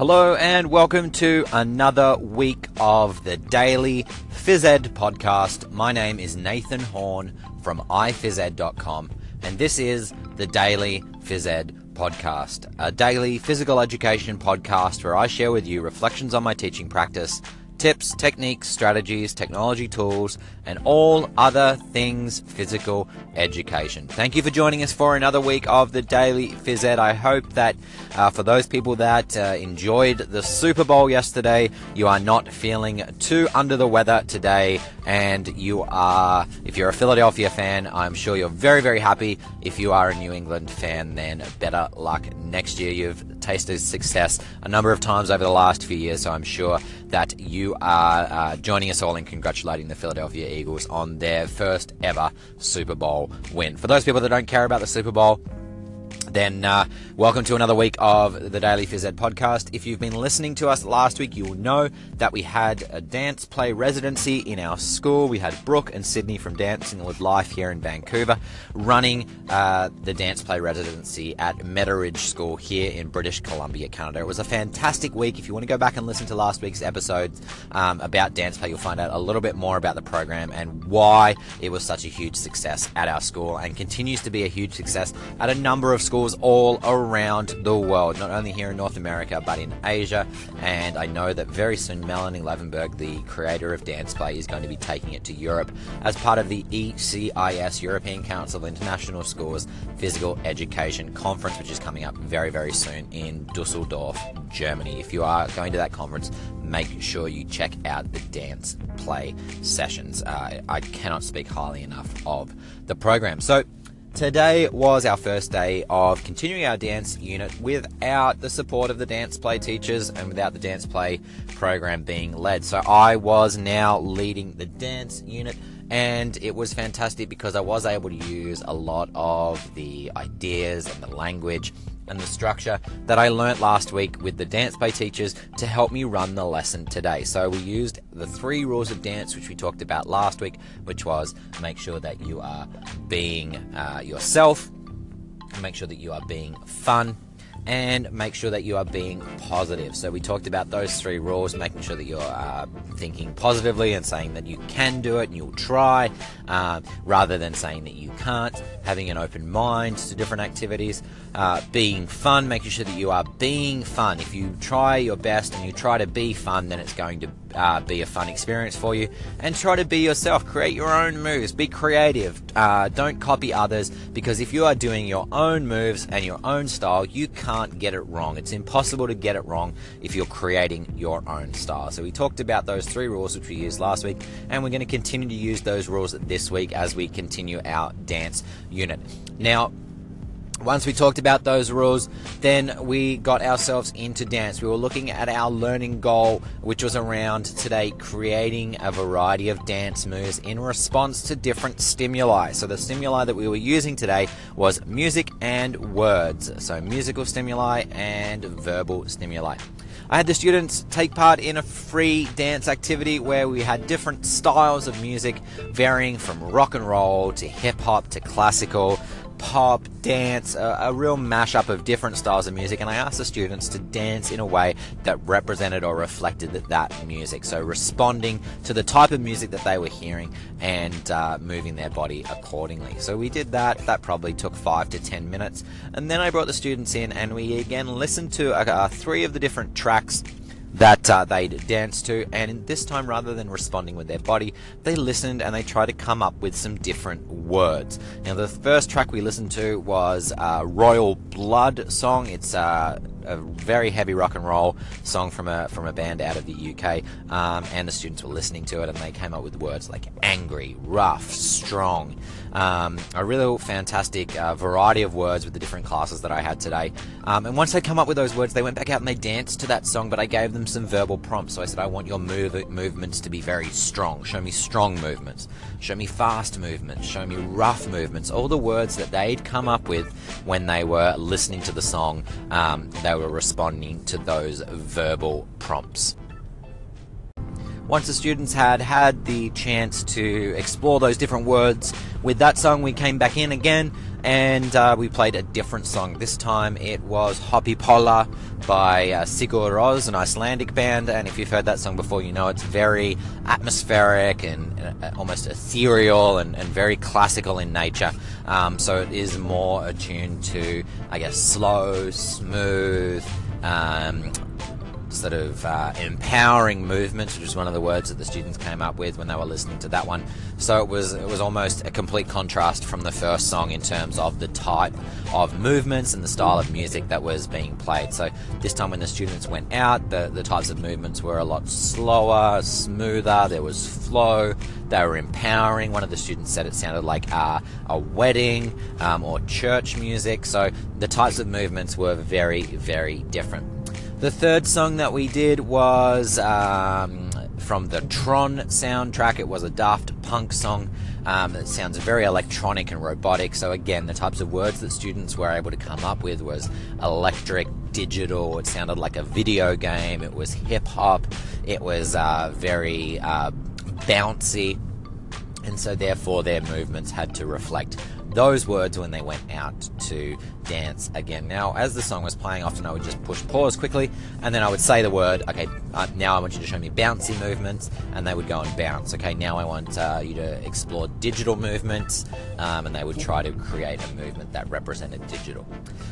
Hello and welcome to another week of the Daily Phys Ed podcast. My name is Nathan Horne from iphysed.com and this is the Daily Phys Ed podcast, a daily physical education podcast where I share with you reflections on my teaching practice tips, techniques, strategies, technology tools, and all other things physical education. Thank you for joining us for another week of the Daily Phys Ed. I hope that uh, for those people that uh, enjoyed the Super Bowl yesterday, you are not feeling too under the weather today, and you are, if you're a Philadelphia fan, I'm sure you're very, very happy. If you are a New England fan, then better luck next year. You've tasted success a number of times over the last few years, so I'm sure that you are uh, joining us all in congratulating the Philadelphia Eagles on their first ever Super Bowl win. For those people that don't care about the Super Bowl, then uh, welcome to another week of the Daily Phys Ed podcast. If you've been listening to us last week, you will know that we had a dance play residency in our school. We had Brooke and Sydney from Dancing with Life here in Vancouver running uh, the dance play residency at Metteridge School here in British Columbia, Canada. It was a fantastic week. If you want to go back and listen to last week's episode um, about dance play, you'll find out a little bit more about the program and why it was such a huge success at our school and continues to be a huge success at a number of schools schools all around the world, not only here in North America, but in Asia. And I know that very soon Melanie Levenberg, the creator of Dance Play, is going to be taking it to Europe as part of the ECIS, European Council of International Schools Physical Education Conference, which is coming up very, very soon in Dusseldorf, Germany. If you are going to that conference, make sure you check out the dance play sessions. Uh, I cannot speak highly enough of the program. So, Today was our first day of continuing our dance unit without the support of the dance play teachers and without the dance play program being led. So I was now leading the dance unit and it was fantastic because I was able to use a lot of the ideas and the language and the structure that I learnt last week with the dance play teachers to help me run the lesson today. So we used the three rules of dance which we talked about last week, which was make sure that you are being uh, yourself, make sure that you are being fun, and make sure that you are being positive. So, we talked about those three rules making sure that you're uh, thinking positively and saying that you can do it and you'll try, uh, rather than saying that you can't, having an open mind to different activities, uh, being fun, making sure that you are being fun. If you try your best and you try to be fun, then it's going to uh, be a fun experience for you. And try to be yourself. Create your own moves. Be creative. Uh, don't copy others because if you are doing your own moves and your own style, you can't get it wrong. It's impossible to get it wrong if you're creating your own style. So we talked about those three rules which we used last week, and we're going to continue to use those rules this week as we continue our dance unit. Now, once we talked about those rules, then we got ourselves into dance. We were looking at our learning goal, which was around today creating a variety of dance moves in response to different stimuli. So, the stimuli that we were using today was music and words. So, musical stimuli and verbal stimuli. I had the students take part in a free dance activity where we had different styles of music varying from rock and roll to hip hop to classical pop, dance, a, a, real mashup of different styles of music. And I asked the students to dance in a way that represented or reflected that, that music. So responding to the type of music that they were hearing and uh, moving their body accordingly. So we did that. That probably took five to ten minutes. And then I brought the students in and we again listened to uh, three of the different tracks that uh, they'd dance to, and this time rather than responding with their body, they listened and they tried to come up with some different words. Now, the first track we listened to was uh, Royal Blood song. It's uh, a very heavy rock and roll song from a from a band out of the UK, um, and the students were listening to it, and they came up with words like angry, rough, strong. Um, a real fantastic uh, variety of words with the different classes that I had today. Um, and once they come up with those words, they went back out and they danced to that song. But I gave them some verbal prompts. So I said, I want your move- movements to be very strong. Show me strong movements. Show me fast movements. Show me rough movements. All the words that they'd come up with when they were listening to the song. Um, they were responding to those verbal prompts. Once the students had had the chance to explore those different words with that song, we came back in again and uh, we played a different song. This time it was Hoppípolla by uh, Sigur Rós, an Icelandic band. And if you've heard that song before, you know it's very atmospheric and, uh, almost ethereal and, and, very classical in nature. Um, so it is more attuned to, I guess, slow, smooth. Um, sort of uh, empowering movement, which was one of the words that the students came up with when they were listening to that one. So it was it was almost a complete contrast from the first song in terms of the type of movements and the style of music that was being played. So this time when the students went out, the, the types of movements were a lot slower, smoother, there was flow, they were empowering. One of the students said it sounded like uh, a wedding um, or church music. So the types of movements were very, very different. The third song that we did was um, from the Tron soundtrack. It was a Daft Punk song. Um, it sounds very electronic and robotic. So again, the types of words that students were able to come up with was electric, digital. It sounded like a video game. It was hip hop. It was uh, very uh, bouncy, and so therefore their movements had to reflect those words when they went out to dance again. Now, as the song was playing, often I would just push pause quickly, and then I would say the word, okay, uh, now I want you to show me bouncy movements, and they would go and bounce. Okay, now I want uh, you to explore digital movements, um, and they would try to create a movement that represented digital.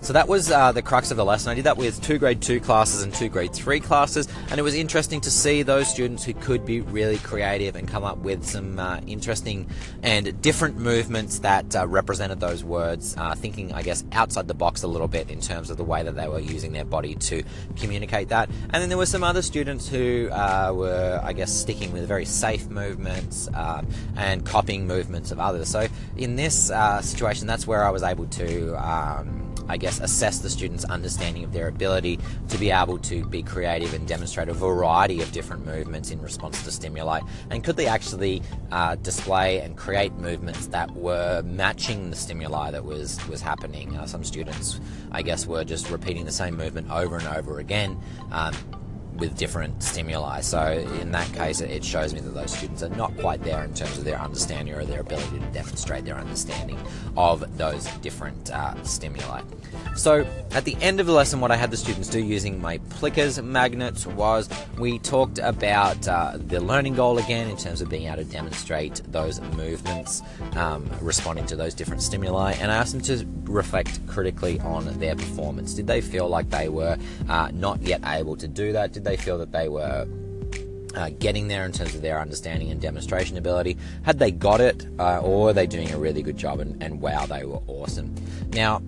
So that was uh, the crux of the lesson. I did that with two grade two classes and two grade three classes, and it was interesting to see those students who could be really creative and come up with some uh, interesting and different movements that uh, represented those words, uh, thinking, I guess, outside outside the box a little bit in terms of the way that they were using their body to communicate that. And then there were some other students who uh, were, I guess, sticking with very safe movements um, and copying movements of others. So in this uh, situation, that's where I was able to. Um, I guess, assess the students' understanding of their ability to be able to be creative and demonstrate a variety of different movements in response to stimuli. And could they actually uh, display and create movements that were matching the stimuli that was, was happening? Uh, some students, I guess, were just repeating the same movement over and over again. Um, with different stimuli. So in that case, it shows me that those students are not quite there in terms of their understanding or their ability to demonstrate their understanding of those different uh, stimuli. So at the end of the lesson, what I had the students do using my Plickers magnets was we talked about uh, the learning goal again in terms of being able to demonstrate those movements um, responding to those different stimuli, and I asked them to reflect critically on their performance. Did they feel like they were uh, not yet able to do that? Did they feel that they were uh, getting there in terms of their understanding and demonstration ability? Had they got it, uh, or were they doing a really good job? And, and wow, they were awesome. Now,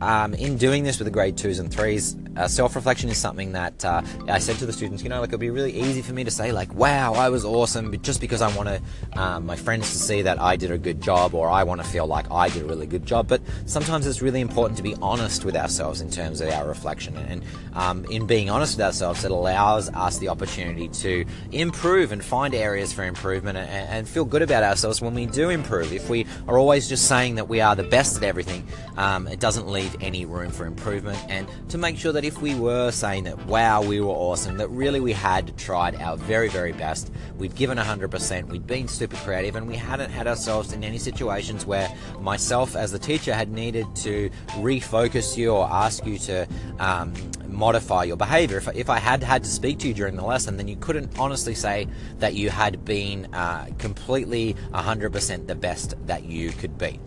um, in doing this with the grade twos and threes, uh, Self reflection is something that uh, I said to the students, you know, like it'd be really easy for me to say, like, wow, I was awesome, but just because I want to, um, my friends to see that I did a good job or I want to feel like I did a really good job. But sometimes it's really important to be honest with ourselves in terms of our reflection. And um, in being honest with ourselves, it allows us the opportunity to improve and find areas for improvement and, and feel good about ourselves when we do improve. If we are always just saying that we are the best at everything, um, it doesn't leave any room for improvement. And to make sure that that if we were saying that, wow, we were awesome, that really we had tried our very, very best, we'd given 100%, we'd been super creative, and we hadn't had ourselves in any situations where myself as the teacher had needed to refocus you or ask you to um, modify your behavior. If, if I had had to speak to you during the lesson, then you couldn't honestly say that you had been uh, completely 100% the best that you could be.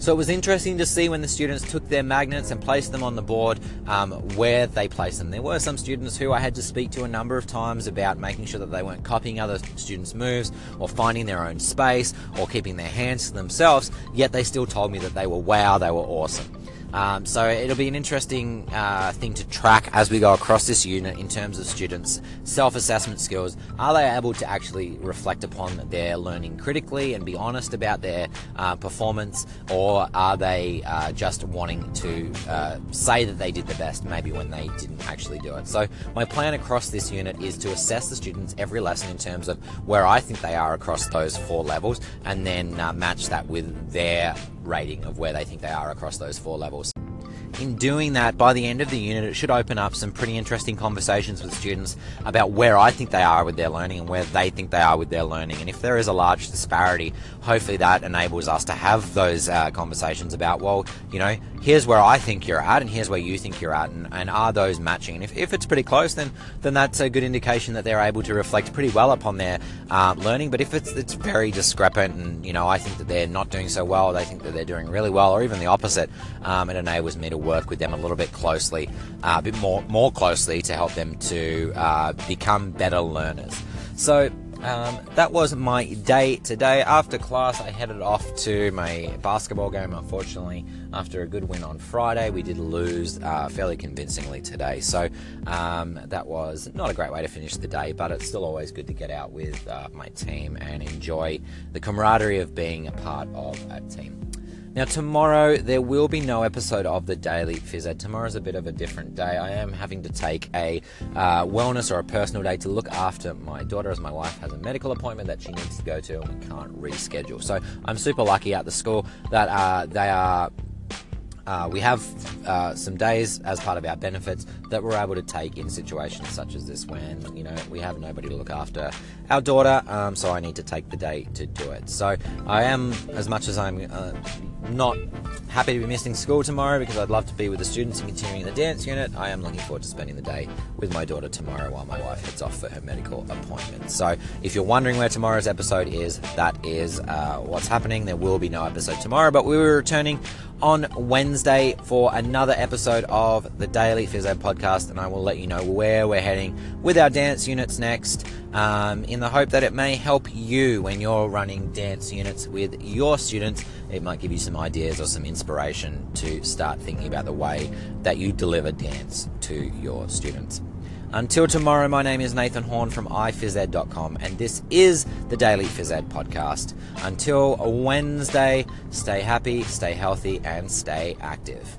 So it was interesting to see when the students took their magnets and placed them on the board um, where they placed them. There were some students who I had to speak to a number of times about making sure that they weren't copying other students' moves or finding their own space or keeping their hands to themselves, yet they still told me that they were wow, they were awesome. Um, so it'll be an interesting uh, thing to track as we go across this unit in terms of students' self-assessment skills. Are they able to actually reflect upon their learning critically and be honest about their uh, performance, or are they uh, just wanting to uh, say that they did the best maybe when they didn't actually do it? So my plan across this unit is to assess the students every lesson in terms of where I think they are across those four levels, and then uh, match that with their rating of where they think they are across those four levels. in doing that, by the end of the unit, it should open up some pretty interesting conversations with students about where I think they are with their learning and where they think they are with their learning. And if there is a large disparity, hopefully that enables us to have those uh, conversations about, well, you know, here's where I think you're at and here's where you think you're at, and, and are those matching? And if, if it's pretty close, then then that's a good indication that they're able to reflect pretty well upon their uh, learning. But if it's it's very discrepant, and you know I think that they're not doing so well, they think that they're doing really well, or even the opposite, um, it enables me to work with them a little bit closely, uh, a bit more more closely to help them to uh, become better learners. So um, that was my day today. After class, I headed off to my basketball game. Unfortunately, after a good win on Friday, we did lose uh, fairly convincingly today. So um, that was not a great way to finish the day, but it's still always good to get out with uh, my team and enjoy the camaraderie of being a part of a team. Now, tomorrow there will be no episode of the Daily Phys Ed. Tomorrow's a bit of a different day. I am having to take a uh, wellness or a personal day to look after my daughter as my wife has a medical appointment that she needs to go to and we can't reschedule. So I'm super lucky at the school that uh, they are uh, we have uh, some days as part of our benefits that we're able to take in situations such as this when you know we have nobody to look after our daughter um, so i need to take the day to do it so i am as much as i'm uh, not happy to be missing school tomorrow because i'd love to be with the students and continuing the dance unit. I am looking forward to spending the day with my daughter tomorrow while my wife heads off for her medical appointment. So if you're wondering where tomorrow's episode is that is uh, what's happening. There will be no episode tomorrow but we will be returning on Wednesday for another episode of the Daily Phys Ed podcast, and I will let you know where we're heading with our dance units next, um, in the hope that it may help you when you're running dance units with your students. It might give you some ideas or some inspiration to start thinking about the way that you deliver dance to your students. Until tomorrow, my name is Nathan Horne from iphysed.com, and this is the Daily Phys Ed podcast. Until Wednesday, stay happy, stay healthy, and stay active.